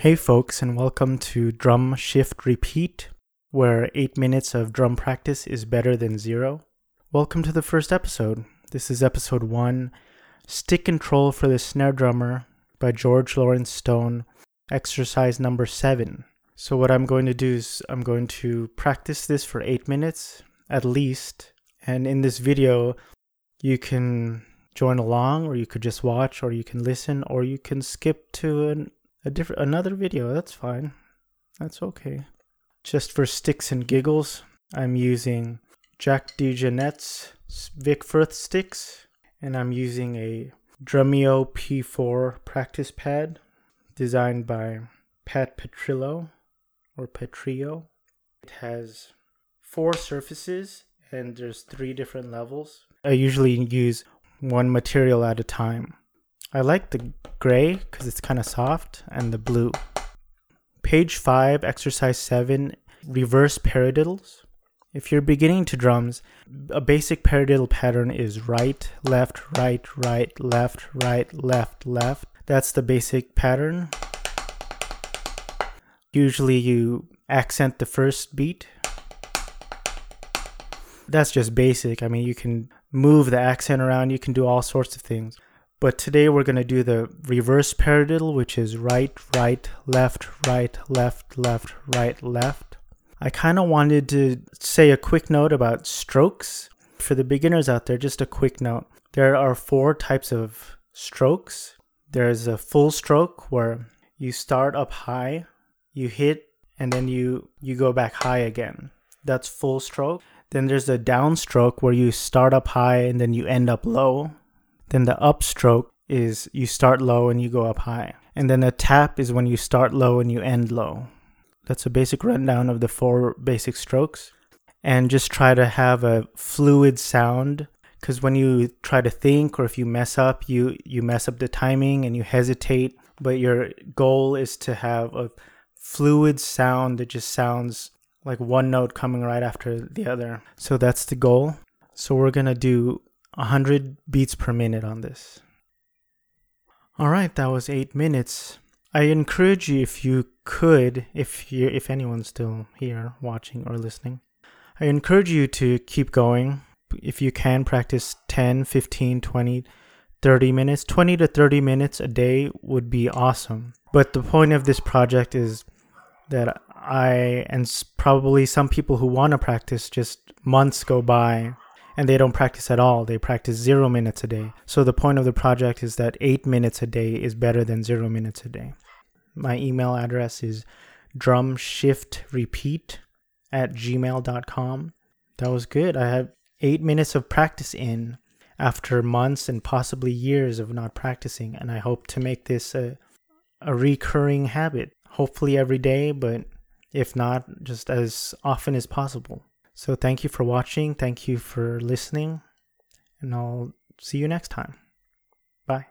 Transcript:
Hey, folks, and welcome to Drum Shift Repeat, where 8 minutes of drum practice is better than zero. Welcome to the first episode. This is episode 1 Stick Control for the Snare Drummer by George Lawrence Stone, exercise number 7. So, what I'm going to do is I'm going to practice this for 8 minutes at least, and in this video, you can join along, or you could just watch, or you can listen, or you can skip to an a different another video. That's fine. That's okay. Just for sticks and giggles, I'm using Jack DeJohnette's Vic Firth sticks, and I'm using a Drumeo P4 practice pad designed by Pat Petrillo or Petrillo. It has four surfaces and there's three different levels. I usually use one material at a time. I like the gray because it's kind of soft and the blue. Page 5, exercise 7, reverse paradiddles. If you're beginning to drums, a basic paradiddle pattern is right, left, right, right, left, right, left, left. That's the basic pattern. Usually you accent the first beat. That's just basic. I mean, you can move the accent around, you can do all sorts of things. But today we're going to do the reverse paradiddle, which is right, right, left, right, left, left, right, left. I kind of wanted to say a quick note about strokes. For the beginners out there, just a quick note. There are four types of strokes. There's a full stroke where you start up high, you hit, and then you, you go back high again. That's full stroke. Then there's a downstroke where you start up high and then you end up low. Then the upstroke is you start low and you go up high. And then a tap is when you start low and you end low. That's a basic rundown of the four basic strokes. And just try to have a fluid sound because when you try to think or if you mess up, you you mess up the timing and you hesitate, but your goal is to have a fluid sound that just sounds like one note coming right after the other. So that's the goal. So we're going to do 100 beats per minute on this. All right, that was 8 minutes. I encourage you if you could if you if anyone's still here watching or listening. I encourage you to keep going. If you can practice 10, 15, 20, 30 minutes, 20 to 30 minutes a day would be awesome. But the point of this project is that I and probably some people who want to practice just months go by and they don't practice at all. They practice zero minutes a day. So the point of the project is that eight minutes a day is better than zero minutes a day. My email address is drumshiftrepeat at gmail.com. That was good. I had eight minutes of practice in after months and possibly years of not practicing, and I hope to make this a, a recurring habit. Hopefully every day, but if not, just as often as possible. So thank you for watching. Thank you for listening. And I'll see you next time. Bye.